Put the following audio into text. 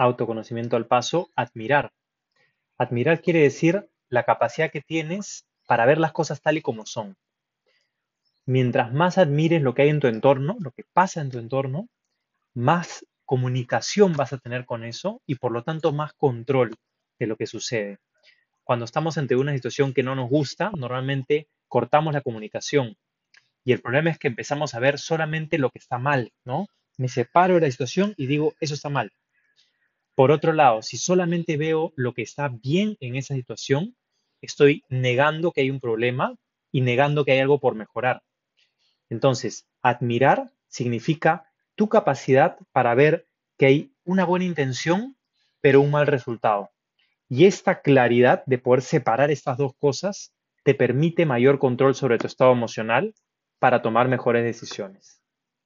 autoconocimiento al paso, admirar. Admirar quiere decir la capacidad que tienes para ver las cosas tal y como son. Mientras más admires lo que hay en tu entorno, lo que pasa en tu entorno, más comunicación vas a tener con eso y por lo tanto más control de lo que sucede. Cuando estamos ante una situación que no nos gusta, normalmente cortamos la comunicación. Y el problema es que empezamos a ver solamente lo que está mal, ¿no? Me separo de la situación y digo, eso está mal. Por otro lado, si solamente veo lo que está bien en esa situación, estoy negando que hay un problema y negando que hay algo por mejorar. Entonces, admirar significa tu capacidad para ver que hay una buena intención, pero un mal resultado. Y esta claridad de poder separar estas dos cosas te permite mayor control sobre tu estado emocional para tomar mejores decisiones.